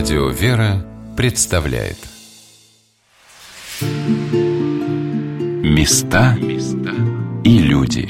Радио «Вера» представляет. Места и люди.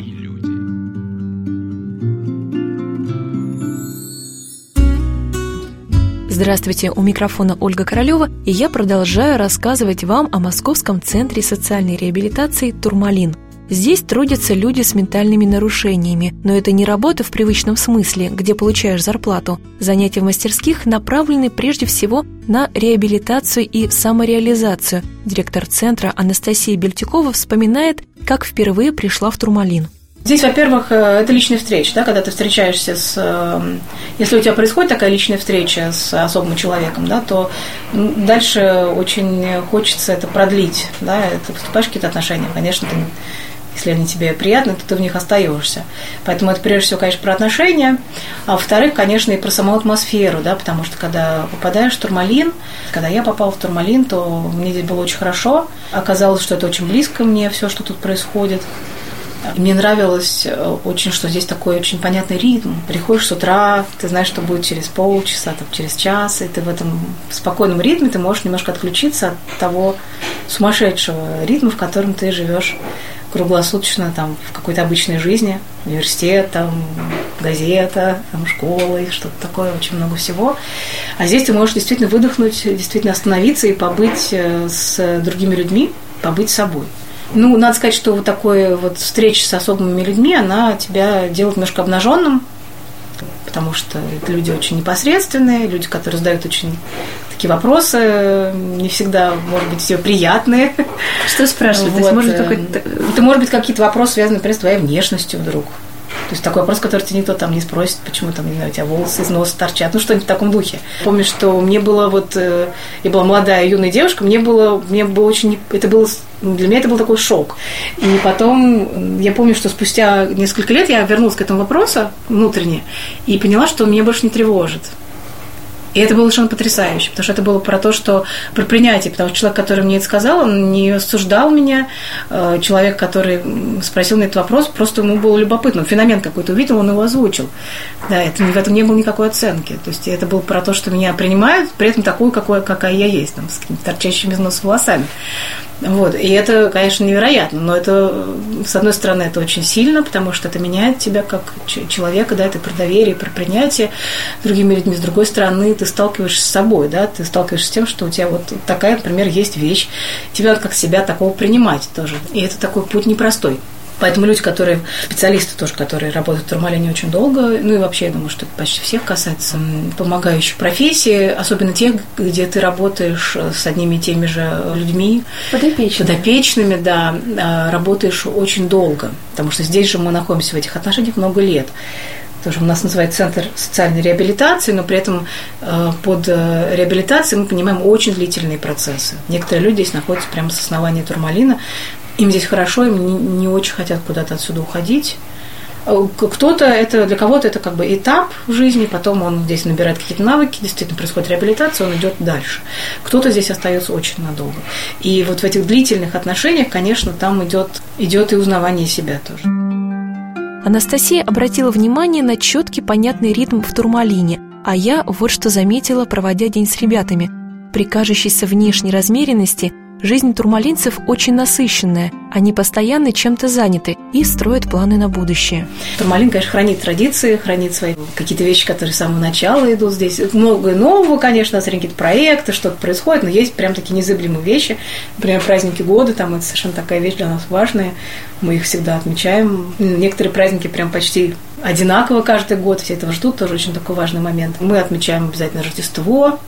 Здравствуйте, у микрофона Ольга Королева, и я продолжаю рассказывать вам о Московском центре социальной реабилитации «Турмалин», Здесь трудятся люди с ментальными нарушениями, но это не работа в привычном смысле, где получаешь зарплату. Занятия в мастерских направлены прежде всего на реабилитацию и самореализацию. Директор центра Анастасия Бельтикова вспоминает, как впервые пришла в Турмалин. Здесь, во-первых, э, это личная встреча, да, когда ты встречаешься с... Э, если у тебя происходит такая личная встреча с особым человеком, да, то дальше очень хочется это продлить, да, ты вступаешь в какие-то отношения, конечно, ты если они тебе приятны, то ты в них остаешься. Поэтому это прежде всего, конечно, про отношения, а во-вторых, конечно, и про саму атмосферу, да, потому что когда попадаешь в Турмалин, когда я попала в Турмалин, то мне здесь было очень хорошо. Оказалось, что это очень близко мне, все, что тут происходит. Мне нравилось э, очень, что здесь такой очень понятный ритм. Приходишь с утра, ты знаешь, что будет через полчаса, там, через час, и ты в этом спокойном ритме ты можешь немножко отключиться от того сумасшедшего ритма, в котором ты живешь круглосуточно там в какой-то обычной жизни, университет, там, газета, там, школа и что-то такое, очень много всего. А здесь ты можешь действительно выдохнуть, действительно остановиться и побыть э, с другими людьми, побыть собой. Ну, надо сказать, что вот такой вот встреча с особыми людьми, она тебя делает немножко обнаженным, потому что это люди очень непосредственные, люди, которые задают очень такие вопросы, не всегда, может быть, все приятные. Что спрашивают? Вот. То есть, может, какой-то... Это может быть какие-то вопросы, связанные, например, с твоей внешностью вдруг. То есть такой вопрос, который тебе никто там не спросит, почему там, не знаю, у тебя волосы из носа торчат, ну что-нибудь в таком духе. Помню, что мне было вот, э, я была молодая юная девушка, мне было, мне было очень, это было, для меня это был такой шок. И потом я помню, что спустя несколько лет я вернулась к этому вопросу внутренне и поняла, что меня больше не тревожит. И это было совершенно потрясающе, потому что это было про то, что про принятие, потому что человек, который мне это сказал, он не осуждал меня, э, человек, который спросил мне этот вопрос, просто ему было любопытно, феномен какой-то увидел, он его озвучил. Да, это, в этом не было никакой оценки. То есть это было про то, что меня принимают, при этом такую, какой, какая я есть, там, с торчащими из носа волосами. Вот. И это, конечно, невероятно, но это, с одной стороны, это очень сильно, потому что это меняет тебя как человека, да, это про доверие, про принятие другими людьми. С другой стороны, ты сталкиваешься с собой, да, ты сталкиваешься с тем, что у тебя вот такая, например, есть вещь, тебе надо как себя такого принимать тоже. И это такой путь непростой. Поэтому люди, которые, специалисты тоже, которые работают в турмалине очень долго, ну и вообще, я думаю, что это почти всех касается помогающих профессий, особенно тех, где ты работаешь с одними и теми же людьми. Подопечными. Подопечными, да, а, работаешь очень долго, потому что здесь же мы находимся в этих отношениях много лет тоже у нас называется Центр социальной реабилитации, но при этом э, под э, реабилитацией мы понимаем очень длительные процессы. Некоторые люди здесь находятся прямо с основания турмалина, им здесь хорошо, им не, не очень хотят куда-то отсюда уходить. Э, кто-то это, для кого-то это как бы этап в жизни, потом он здесь набирает какие-то навыки, действительно происходит реабилитация, он идет дальше. Кто-то здесь остается очень надолго. И вот в этих длительных отношениях, конечно, там идет, идет и узнавание себя тоже. Анастасия обратила внимание на четкий понятный ритм в турмалине, а я вот что заметила, проводя день с ребятами. При кажущейся внешней размеренности Жизнь турмалинцев очень насыщенная, они постоянно чем-то заняты и строят планы на будущее. Турмалин, конечно, хранит традиции, хранит свои какие-то вещи, которые с самого начала идут здесь. Много нового, конечно, у нас какие-то проекты, что-то происходит, но есть прям такие незыблемые вещи. Например, праздники года, там это совершенно такая вещь для нас важная. Мы их всегда отмечаем. Некоторые праздники прям почти одинаково каждый год, все этого ждут, тоже очень такой важный момент. Мы отмечаем обязательно Рождество,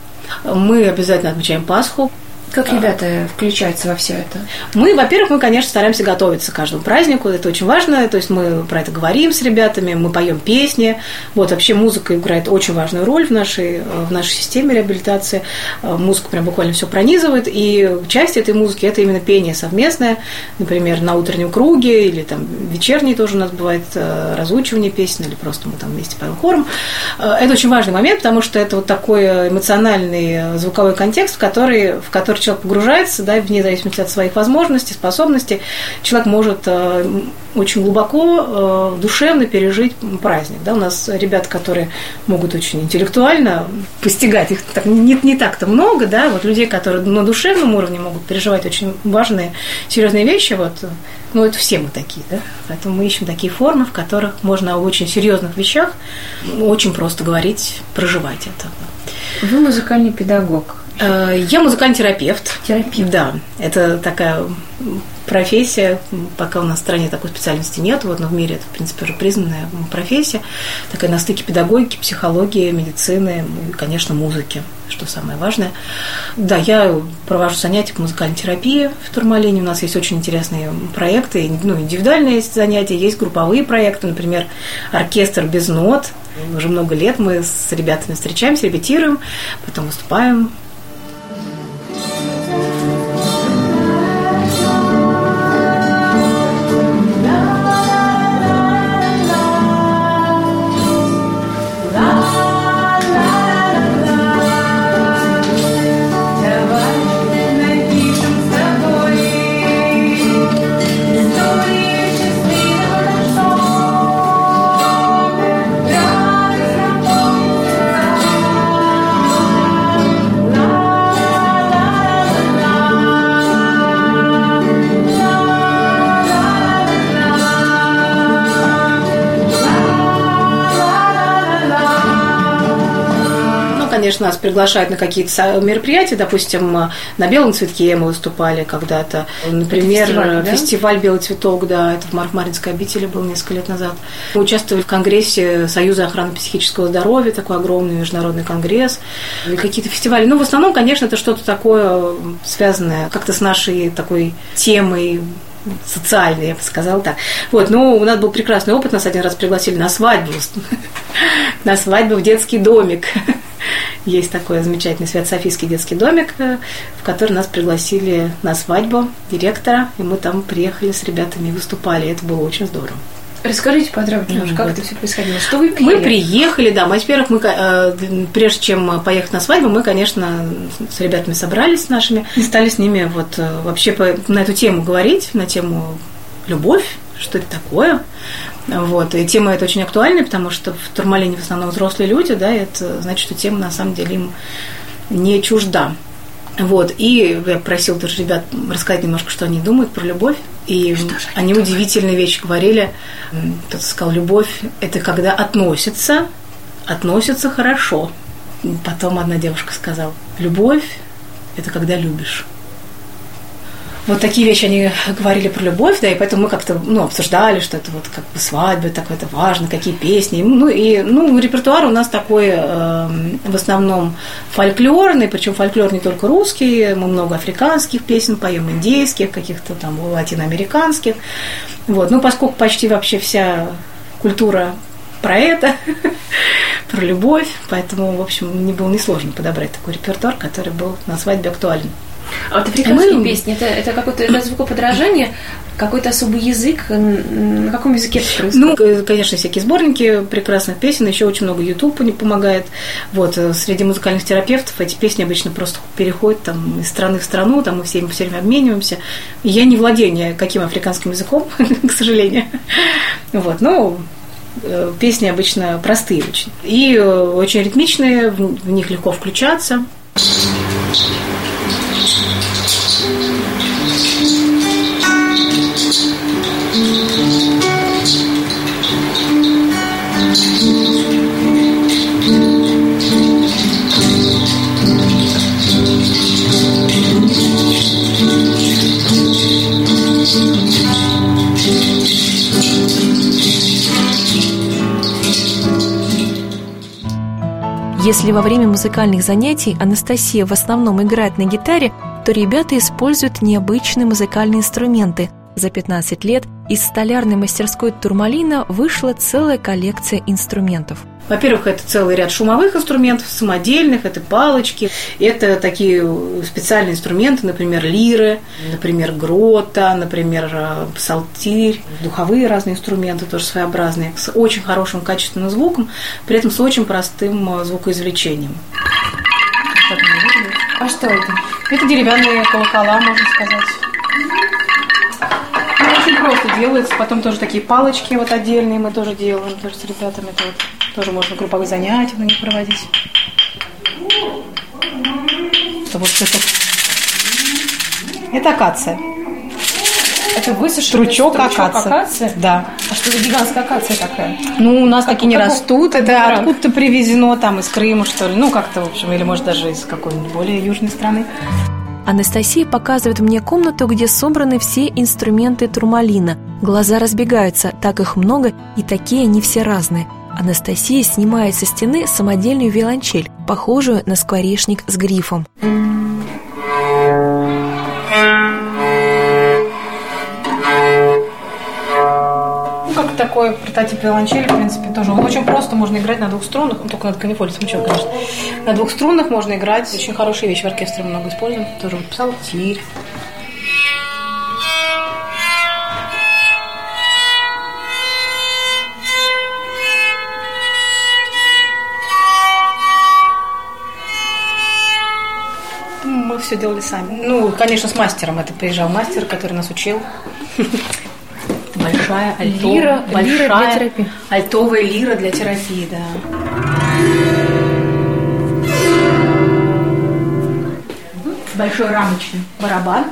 мы обязательно отмечаем Пасху. Как ребята включаются во все это? Мы, во-первых, мы, конечно, стараемся готовиться к каждому празднику, это очень важно, то есть мы про это говорим с ребятами, мы поем песни, вот вообще музыка играет очень важную роль в нашей, в нашей системе реабилитации, музыка прям буквально все пронизывает, и часть этой музыки это именно пение совместное, например, на утреннем круге или там вечерний тоже у нас бывает э, разучивание песен или просто мы там вместе поем хором. Э, это очень важный момент, потому что это вот такой эмоциональный звуковой контекст, в который, в который человек погружается, да, вне зависимости от своих возможностей, способностей, человек может э, очень глубоко, э, душевно пережить праздник. Да? У нас ребята, которые могут очень интеллектуально постигать, их так, не, не так-то много, да, вот людей, которые на душевном уровне могут переживать очень важные, серьезные вещи, вот, ну, это все мы такие, да, поэтому мы ищем такие формы, в которых можно о очень серьезных вещах очень просто говорить, проживать это. Вы музыкальный педагог. Э, я музыкальный терапевт. Терапевт. Да, это такая профессия, пока у нас в стране такой специальности нет, вот, но в мире это, в принципе, уже признанная профессия, такая на стыке педагогики, психологии, медицины и, конечно, музыки, что самое важное. Да, я провожу занятия по музыкальной терапии в Турмалине, у нас есть очень интересные проекты, ну, индивидуальные есть занятия, есть групповые проекты, например, оркестр без нот, уже много лет мы с ребятами встречаемся, репетируем, потом выступаем, конечно, нас приглашают на какие-то мероприятия, допустим, на Белом цветке мы выступали когда-то, например, фестиваль, да? фестиваль «Белый цветок», да, это в Мармаринской обители был несколько лет назад. Мы участвовали в конгрессе Союза охраны психического здоровья, такой огромный международный конгресс, какие-то фестивали. Ну, в основном, конечно, это что-то такое связанное как-то с нашей такой темой социальный, я бы сказала так. Вот, ну, у нас был прекрасный опыт, нас один раз пригласили на свадьбу, на свадьбу в детский домик. Есть такой замечательный Свято-Софийский детский домик, э, в который нас пригласили на свадьбу директора, и мы там приехали с ребятами и выступали. Это было очень здорово. Расскажите подробнее, ну, как это все происходило. Что вы пели? Мы приехали, да. Мы, во-первых, мы, э, прежде чем поехать на свадьбу, мы, конечно, с ребятами собрались с нашими и стали с ними вот э, вообще по, на эту тему говорить, на тему любовь, что это такое. Вот. И тема эта очень актуальная, потому что в Турмалине в основном взрослые люди, да, это значит, что тема на самом деле им не чужда. Вот. И я просил тоже ребят рассказать немножко, что они думают про любовь. И они, они удивительные вещи говорили. Кто-то сказал, любовь – это когда относятся, относятся хорошо. Потом одна девушка сказала, любовь – это когда любишь вот такие вещи они говорили про любовь, да, и поэтому мы как-то, ну, обсуждали, что это вот как бы свадьба, такое это важно, какие песни. Ну, и, ну, репертуар у нас такой э, в основном фольклорный, причем фольклор не только русский, мы много африканских песен поем, индейских, каких-то там латиноамериканских. Вот, ну, поскольку почти вообще вся культура про это, про любовь, поэтому, в общем, не было несложно подобрать такой репертуар, который был на свадьбе актуален. А вот африканские мы... песни, это, это какое-то это звукоподражание, какой-то особый язык, на каком языке это происходит? Ну, конечно, всякие сборники прекрасных песен, еще очень много YouTube не помогает. Вот, э, среди музыкальных терапевтов эти песни обычно просто переходят там из страны в страну, там мы все, все время обмениваемся. И я не владею никаким африканским языком, к сожалению. Вот, ну, э, песни обычно простые очень. И э, очень ритмичные, в них легко включаться. Если во время музыкальных занятий Анастасия в основном играет на гитаре, то ребята используют необычные музыкальные инструменты. За 15 лет из столярной мастерской Турмалина вышла целая коллекция инструментов – во-первых, это целый ряд шумовых инструментов, самодельных, это палочки, это такие специальные инструменты, например, лиры, например, грота, например, э, псалтирь, духовые разные инструменты, тоже своеобразные, с очень хорошим качественным звуком, при этом с очень простым э, звукоизвлечением. Так, А что это? Это деревянные колокола, можно сказать. Просто делается. Потом тоже такие палочки вот отдельные мы тоже делаем. Тоже с ребятами. Это вот, тоже можно групповые занятия на них проводить. Это вот это. Это акация. Это высушенный Стручок акация. акация? Да. А что за гигантская акация такая? Ну, у нас такие не как- растут. Это как откуда-то привезено там из Крыма, что ли. Ну, как-то, в общем, или, может, даже из какой-нибудь более южной страны. Анастасия показывает мне комнату, где собраны все инструменты турмалина. Глаза разбегаются, так их много, и такие они все разные. Анастасия снимает со стены самодельную виолончель, похожую на скворечник с грифом. Такой прототип виолончели, в принципе, тоже. Он очень просто, можно играть на двух струнах, ну, только на канифоле смычок, конечно. На двух струнах можно играть, очень хорошая вещь, в оркестре много используем. Тоже вот псалтирь. Все делали сами. Ну, конечно, с мастером. Это приезжал мастер, который нас учил. Большая альто- Лира- большая лира для терапии. Альтовая лира для терапии, да. Большой рамочный барабан.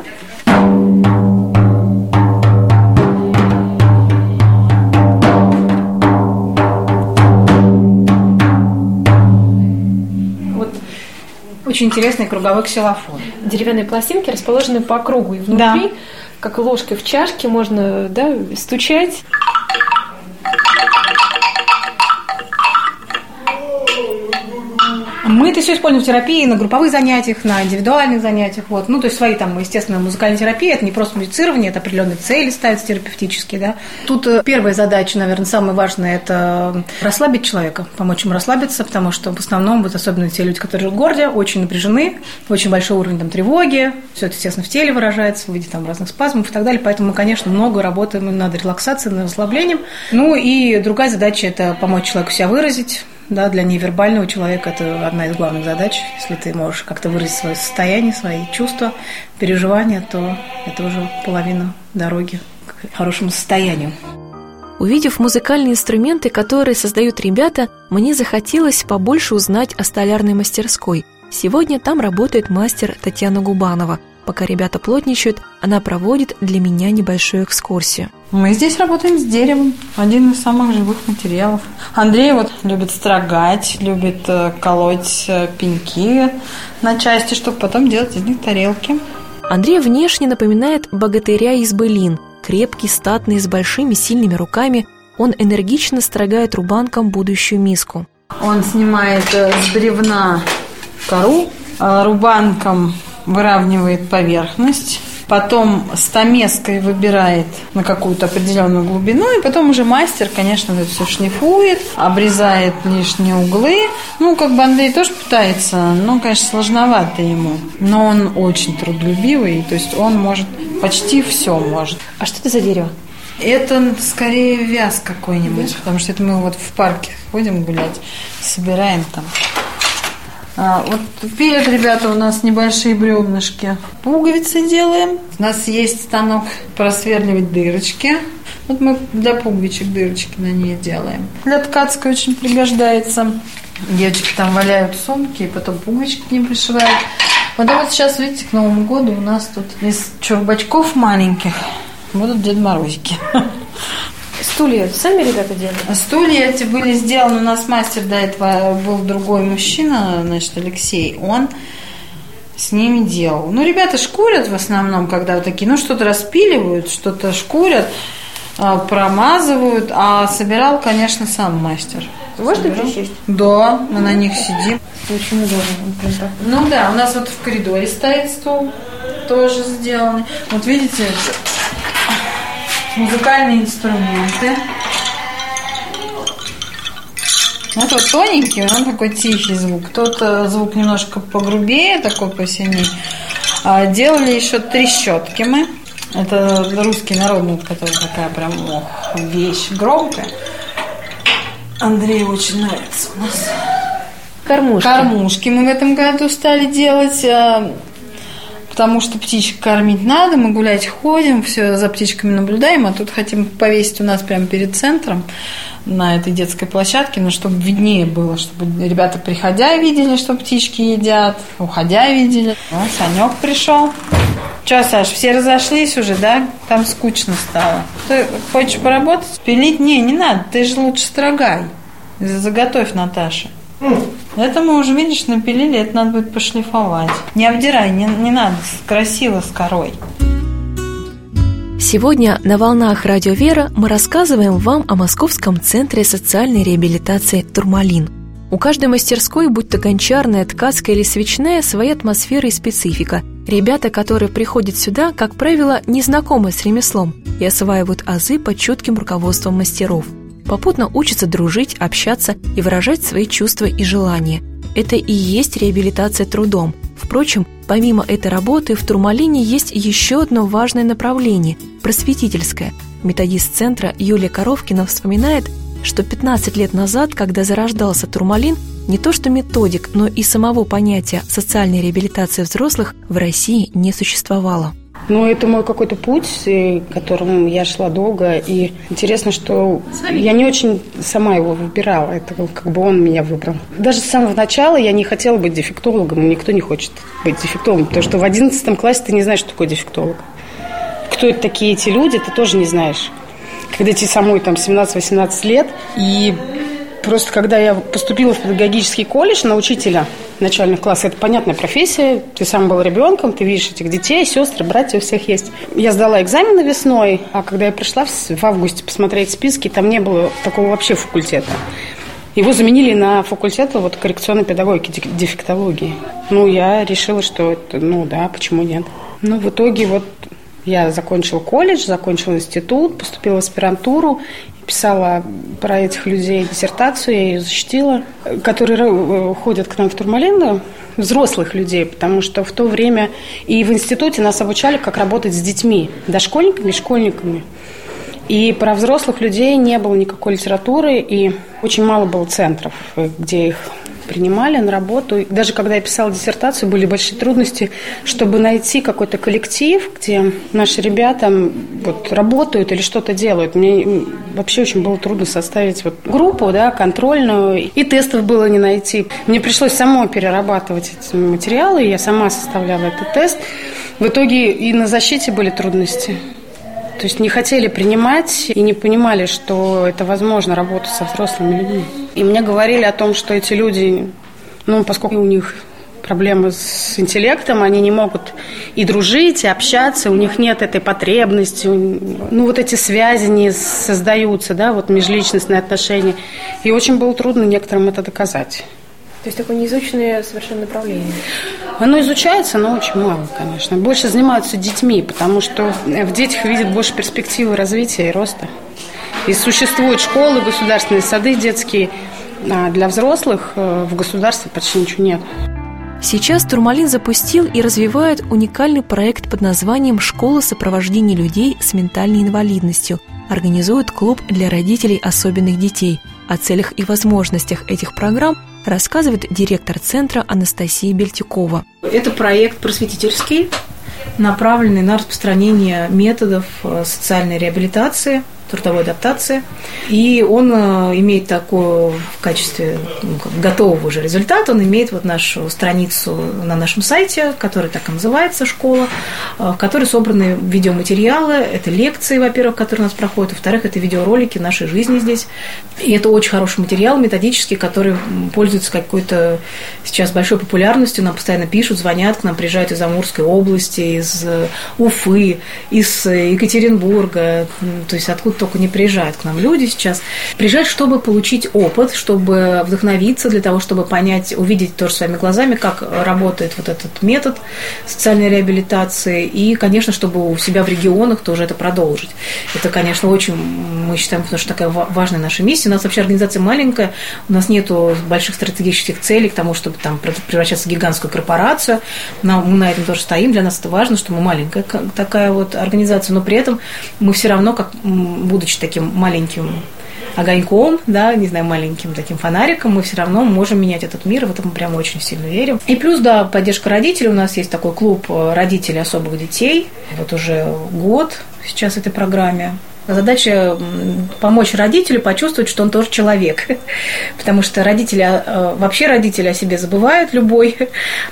Очень интересный круговой ксилофон. Деревянные пластинки расположены по кругу, и внутри, Да. Как ложкой в чашке, можно да, стучать. Это все используем в терапии, на групповых занятиях, на индивидуальных занятиях. Вот. Ну, то есть свои там, естественно, музыкальная терапия, это не просто музицирование, это определенные цели ставятся терапевтические, да. Тут э, первая задача, наверное, самая важная, это расслабить человека, помочь ему расслабиться, потому что в основном, вот особенно те люди, которые живут в городе, очень напряжены, очень большой уровень там тревоги, все это, естественно, в теле выражается, в виде там разных спазмов и так далее, поэтому мы, конечно, много работаем над релаксацией, над расслаблением. Ну, и другая задача – это помочь человеку себя выразить, да, для невербального человека это одна из главных задач. Если ты можешь как-то выразить свое состояние, свои чувства, переживания, то это уже половина дороги к хорошему состоянию. Увидев музыкальные инструменты, которые создают ребята, мне захотелось побольше узнать о столярной мастерской. Сегодня там работает мастер Татьяна Губанова. Пока ребята плотничают, она проводит для меня небольшую экскурсию. Мы здесь работаем с деревом, один из самых живых материалов. Андрей вот любит строгать, любит э, колоть э, пеньки на части, чтобы потом делать из них тарелки. Андрей внешне напоминает богатыря из былин. Крепкий, статный, с большими сильными руками, он энергично строгает рубанком будущую миску. Он снимает э, с бревна кору, рубанком выравнивает поверхность, потом стамеской выбирает на какую-то определенную глубину, и потом уже мастер, конечно, это все шлифует, обрезает лишние углы. Ну, как бы Андрей тоже пытается, но, конечно, сложновато ему. Но он очень трудолюбивый, то есть он может почти все может. А что это за дерево? Это скорее вяз какой-нибудь, потому что это мы вот в парке ходим гулять, собираем там. А, вот вперед, ребята, у нас небольшие бревнышки. Пуговицы делаем. У нас есть станок просверливать дырочки. Вот мы для пуговичек дырочки на ней делаем. Для ткацкой очень пригождается. Девочки там валяют сумки, и потом пуговички к ним пришивают. Вот, а вот сейчас, видите, к Новому году у нас тут из чурбачков маленьких будут Дед Морозики. Стулья сами ребята делают? Стулья эти были сделаны, у нас мастер до этого был другой мужчина, значит, Алексей, он с ними делал. Ну, ребята шкурят в основном, когда вот такие, ну, что-то распиливают, что-то шкурят, а, промазывают, а собирал, конечно, сам мастер. Можно присесть? Да, мы на них сидим. Очень удобно. Ну да, у нас вот в коридоре стоит стул, тоже сделанный. Вот видите, музыкальные инструменты. Вот вот тоненький, он такой тихий звук. Тот э, звук немножко погрубее, такой посильнее. А, делали еще трещотки мы. Это русский народный, вот, который такая прям ох, вещь громкая. Андрею очень нравится у нас. кормушки. Кормушки мы в этом году стали делать, э, потому что птичек кормить надо, мы гулять ходим, все за птичками наблюдаем, а тут хотим повесить у нас прямо перед центром на этой детской площадке, но чтобы виднее было, чтобы ребята, приходя, видели, что птички едят, уходя, видели. Ну, Санек пришел. Че, Саш, все разошлись уже, да? Там скучно стало. Ты хочешь поработать? Пилить? Не, не надо, ты же лучше строгай. Заготовь, Наташа. Это мы уже, видишь, напилили, это надо будет пошлифовать. Не обдирай, не, не надо, красиво с корой. Сегодня на «Волнах Радио Вера» мы рассказываем вам о Московском центре социальной реабилитации «Турмалин». У каждой мастерской, будь то гончарная, ткацкая или свечная, своя атмосфера и специфика. Ребята, которые приходят сюда, как правило, не знакомы с ремеслом и осваивают азы под чутким руководством мастеров. Попутно учатся дружить, общаться и выражать свои чувства и желания. Это и есть реабилитация трудом. Впрочем, помимо этой работы в Турмалине есть еще одно важное направление – просветительское. Методист центра Юлия Коровкина вспоминает, что 15 лет назад, когда зарождался Турмалин, не то что методик, но и самого понятия социальной реабилитации взрослых в России не существовало. Ну, это мой какой-то путь, которым я шла долго. И интересно, что я не очень сама его выбирала. Это как бы он меня выбрал. Даже с самого начала я не хотела быть дефектологом. Никто не хочет быть дефектологом. Потому что в 11 классе ты не знаешь, что такое дефектолог. Кто это такие эти люди, ты тоже не знаешь. Когда тебе самой там 17-18 лет. И Просто когда я поступила в педагогический колледж на учителя начальных классов, это понятная профессия, ты сам был ребенком, ты видишь этих детей, сестры, братья у всех есть. Я сдала экзамены весной, а когда я пришла в августе посмотреть списки, там не было такого вообще факультета. Его заменили на факультет вот, коррекционной педагогики, дефектологии. Ну, я решила, что это, ну да, почему нет. Ну, в итоге вот я закончила колледж, закончила институт, поступила в аспирантуру писала про этих людей диссертацию, я ее защитила, которые э, ходят к нам в Турмалин, взрослых людей, потому что в то время и в институте нас обучали, как работать с детьми, дошкольниками школьниками. И про взрослых людей не было никакой литературы, и очень мало было центров, где их принимали на работу. Даже когда я писала диссертацию, были большие трудности, чтобы найти какой-то коллектив, где наши ребята вот, работают или что-то делают. Мне вообще очень было трудно составить вот группу, да, контрольную, и тестов было не найти. Мне пришлось самой перерабатывать эти материалы, я сама составляла этот тест. В итоге и на защите были трудности. То есть не хотели принимать и не понимали, что это возможно работать со взрослыми людьми. И мне говорили о том, что эти люди, ну, поскольку у них проблемы с интеллектом, они не могут и дружить, и общаться, у них нет этой потребности, ну, вот эти связи не создаются, да, вот межличностные отношения. И очень было трудно некоторым это доказать. То есть такое неизученное совершенно направление? Оно изучается, но очень мало, конечно. Больше занимаются детьми, потому что в детях видят больше перспективы развития и роста. И существуют школы, государственные сады детские. А для взрослых э, в государстве почти ничего нет. Сейчас Турмалин запустил и развивает уникальный проект под названием «Школа сопровождения людей с ментальной инвалидностью». Организует клуб для родителей особенных детей. О целях и возможностях этих программ рассказывает директор центра Анастасия Бельтикова. Это проект просветительский, направленный на распространение методов э, социальной реабилитации – трудовой адаптации. И он э, имеет такое в качестве ну, готового уже результата, он имеет вот нашу страницу на нашем сайте, которая так и называется «Школа», э, в которой собраны видеоматериалы, это лекции, во-первых, которые у нас проходят, во-вторых, это видеоролики нашей жизни здесь. И это очень хороший материал методический, который пользуется какой-то сейчас большой популярностью, нам постоянно пишут, звонят, к нам приезжают из Амурской области, из Уфы, из Екатеринбурга, то есть откуда только не приезжают к нам люди сейчас, приезжают, чтобы получить опыт, чтобы вдохновиться, для того, чтобы понять, увидеть тоже своими глазами, как работает вот этот метод социальной реабилитации, и, конечно, чтобы у себя в регионах тоже это продолжить. Это, конечно, очень, мы считаем, потому что такая важная наша миссия. У нас вообще организация маленькая, у нас нету больших стратегических целей к тому, чтобы там превращаться в гигантскую корпорацию. Но мы на этом тоже стоим. Для нас это важно, что мы маленькая такая вот организация, но при этом мы все равно, как будучи таким маленьким огоньком, да, не знаю, маленьким таким фонариком, мы все равно можем менять этот мир, в это мы прям очень сильно верим. И плюс, да, поддержка родителей. У нас есть такой клуб родителей особых детей. Вот уже год сейчас этой программе. Задача помочь родителю почувствовать, что он тоже человек. Потому что родители, а, вообще родители о себе забывают любой.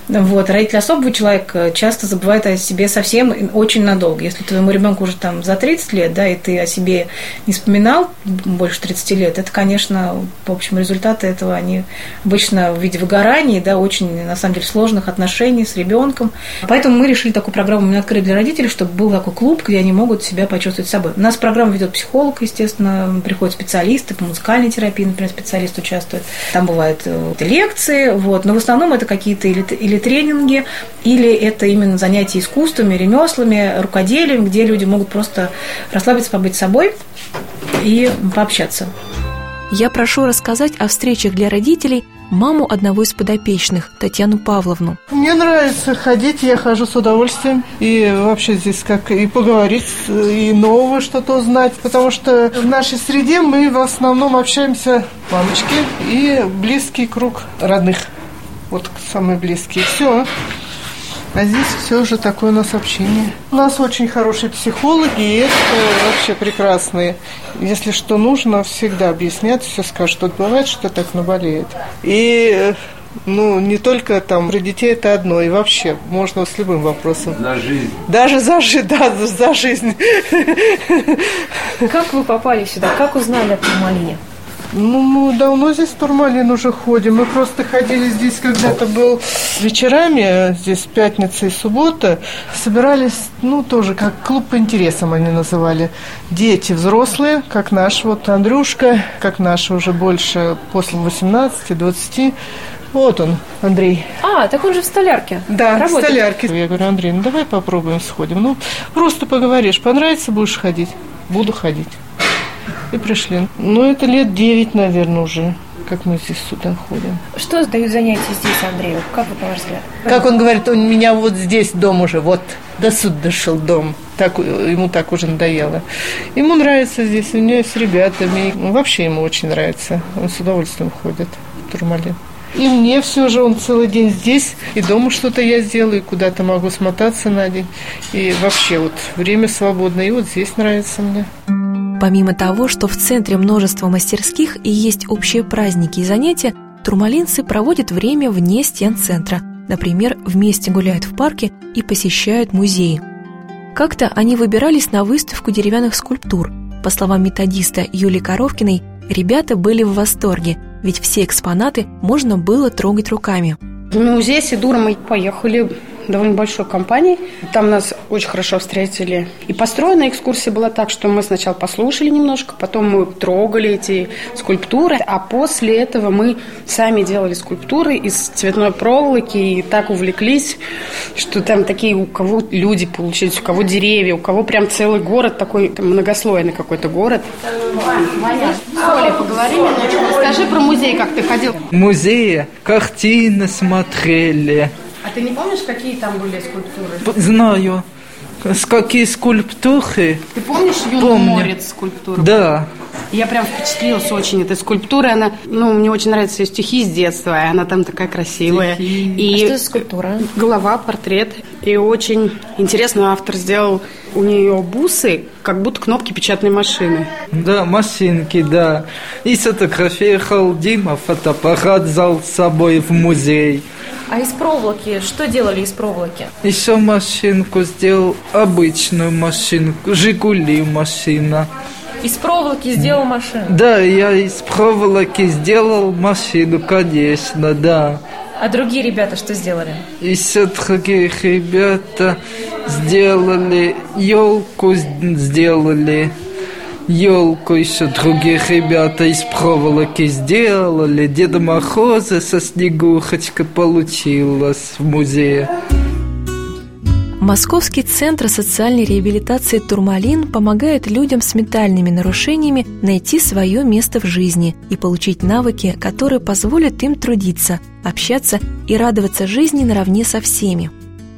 Вот. Родители особого человека часто забывают о себе совсем очень надолго. Если твоему ребенку уже там за 30 лет, да, и ты о себе не вспоминал больше 30 лет, это, конечно, в общем, результаты этого, они обычно в виде выгораний, да, очень, на самом деле, сложных отношений с ребенком. Поэтому мы решили такую программу мы открыть для родителей, чтобы был такой клуб, где они могут себя почувствовать собой. У нас программа Программу ведет психолог, естественно, приходят специалисты по музыкальной терапии, например, специалист участвует. Там бывают э, лекции, вот, но в основном это какие-то или, или тренинги, или это именно занятия искусствами, ремеслами, рукоделием, где люди могут просто расслабиться, побыть собой и пообщаться. Я прошу рассказать о встречах для родителей – маму одного из подопечных, Татьяну Павловну. Мне нравится ходить, я хожу с удовольствием. И вообще здесь как и поговорить, и нового что-то узнать. Потому что в нашей среде мы в основном общаемся мамочки и близкий круг родных. Вот самые близкие. Все. А здесь все же такое у нас общение. У нас очень хорошие психологи, и это вообще прекрасные. Если что нужно, всегда объяснят, все скажут. Тут бывает, что так наболеет. И ну, не только там про детей это одно, и вообще можно с любым вопросом. За жизнь. Даже за жизнь, да, за жизнь. Как вы попали сюда? Как узнали о Турмалине? Ну, мы давно здесь в Турмалин уже ходим. Мы просто ходили здесь, когда-то был вечерами, здесь пятница и суббота. Собирались, ну, тоже как клуб по интересам они называли. Дети взрослые, как наш вот Андрюшка, как наш уже больше после 18-20. Вот он, Андрей. А, так он же в столярке. Да, работает. в столярке. Я говорю, Андрей, ну давай попробуем, сходим. Ну, просто поговоришь, понравится, будешь ходить. Буду ходить и пришли. Ну, это лет девять, наверное, уже как мы здесь сюда ходим. Что дают занятия здесь Андрею? Как вы, по взгляд? Как он говорит, он меня вот здесь дом уже, вот до суд дошел дом. Так, ему так уже надоело. Ему нравится здесь, у него с ребятами. Ну, вообще ему очень нравится. Он с удовольствием ходит в Турмалин. И мне все же он целый день здесь, и дома что-то я сделаю, и куда-то могу смотаться на день. И вообще вот время свободное, и вот здесь нравится мне. Помимо того, что в центре множество мастерских и есть общие праздники и занятия, турмалинцы проводят время вне стен центра. Например, вместе гуляют в парке и посещают музеи. Как-то они выбирались на выставку деревянных скульптур. По словам методиста Юлии Коровкиной, ребята были в восторге, ведь все экспонаты можно было трогать руками. В музей Сидура мы поехали довольно большой компанией. Там нас очень хорошо встретили. И построена экскурсия была так, что мы сначала послушали немножко, потом мы трогали эти скульптуры, а после этого мы сами делали скульптуры из цветной проволоки и так увлеклись, что там такие у кого люди получились, у кого деревья, у кого прям целый город такой, там, многослойный какой-то город. Ваня, Оля, поговори минуточку. Расскажи про музей, как ты ходил. В музее картины смотрели, а ты не помнишь, какие там были скульптуры? Знаю. С какие скульптуры? Ты помнишь Юну Морец скульптуру? Да. Я прям впечатлилась очень этой скульптурой. Она, ну, мне очень нравятся ее стихи с детства, и она там такая красивая. Стихи. И а что за скульптура? Голова, портрет. И очень интересно автор сделал у нее бусы, как будто кнопки печатной машины. Да, машинки, да. И сфотографировал Дима фотоаппарат, взял с собой в музей. А из проволоки, что делали из проволоки? Еще машинку сделал, обычную машинку, Жигули машина. Из проволоки сделал машину? Да, я из проволоки сделал машину, конечно, да. А другие ребята что сделали? Еще другие ребята сделали елку, сделали елку еще другие ребята из проволоки сделали. Деда Мороза со снегурочкой получилось в музее. Московский центр социальной реабилитации «Турмалин» помогает людям с ментальными нарушениями найти свое место в жизни и получить навыки, которые позволят им трудиться, общаться и радоваться жизни наравне со всеми.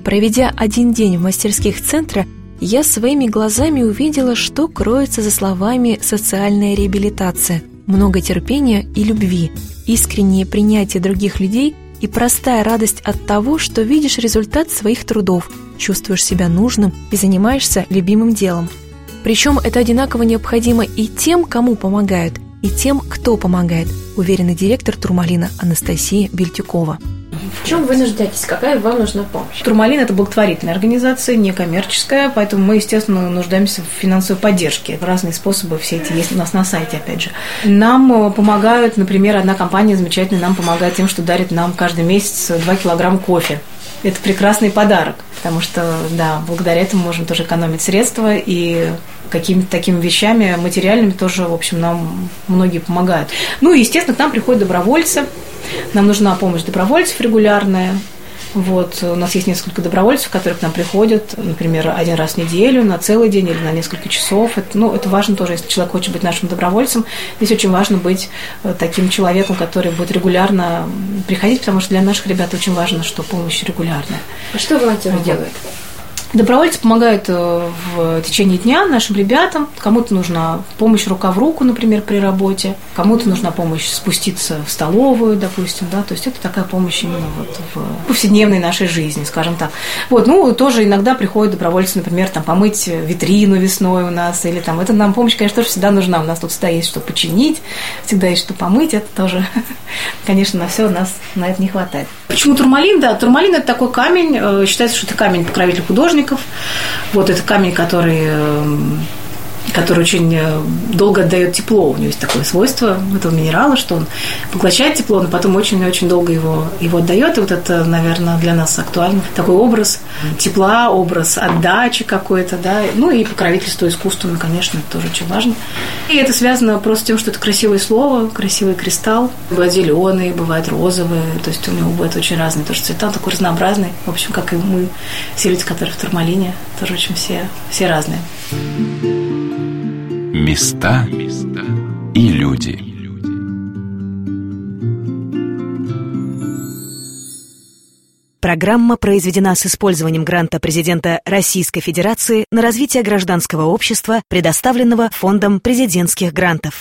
Проведя один день в мастерских центра, я своими глазами увидела, что кроется за словами «социальная реабилитация». много терпения и любви, искреннее принятие других людей и простая радость от того, что видишь результат своих трудов, чувствуешь себя нужным и занимаешься любимым делом. Причем это одинаково необходимо и тем, кому помогают, и тем, кто помогает, уверенный директор Турмалина Анастасия Бельтюкова. В чем вы нуждаетесь? Какая вам нужна помощь? Турмалин – это благотворительная организация, некоммерческая, поэтому мы, естественно, нуждаемся в финансовой поддержке. Разные способы все эти есть у нас на сайте, опять же. Нам э, помогают, например, одна компания замечательная нам помогает тем, что дарит нам каждый месяц 2 килограмма кофе. Это прекрасный подарок, потому что, да, благодаря этому можем тоже экономить средства и какими-то такими вещами материальными тоже, в общем, нам многие помогают. Ну и, естественно, к нам приходят добровольцы. Нам нужна помощь добровольцев регулярная. Вот, у нас есть несколько добровольцев, которые к нам приходят, например, один раз в неделю, на целый день или на несколько часов. Это, ну, это важно тоже, если человек хочет быть нашим добровольцем. Здесь очень важно быть э, таким человеком, который будет регулярно приходить, потому что для наших ребят очень важно, что помощь регулярная. А что волонтеры вот. делают? Добровольцы помогают э, в течение дня нашим ребятам. Кому-то нужна помощь рука в руку, например, при работе. Кому-то нужна помощь спуститься в столовую, допустим, да. То есть это такая помощь именно вот в повседневной нашей жизни, скажем так. Вот, ну, тоже иногда приходят добровольцы, например, там помыть витрину весной у нас, или там, это нам помощь, конечно, тоже всегда нужна. У нас тут всегда есть что починить, всегда есть что помыть, это тоже, конечно, на все у нас на это не хватает. Почему турмалин? Да, турмалин – это такой камень, э, считается, что это камень покровитель художника, художников. Вот это камень, который эм, который очень э, долго отдает тепло. У него есть такое свойство этого минерала, что он поглощает тепло, но потом очень-очень долго его, его отдает. И вот это, наверное, для нас актуально. Такой образ тепла, образ отдачи какой-то, да. Ну и покровительство искусству, конечно, это тоже очень важно. И это связано просто с тем, что это красивое слово, красивый кристалл. Бывает зеленый, бывает розовый, то есть у него бывает очень разные тоже цвета, он такой разнообразный. В общем, как и мы, все люди, которые в турмалине, тоже очень все, все разные. Места и люди. Программа произведена с использованием гранта президента Российской Федерации на развитие гражданского общества, предоставленного Фондом президентских грантов.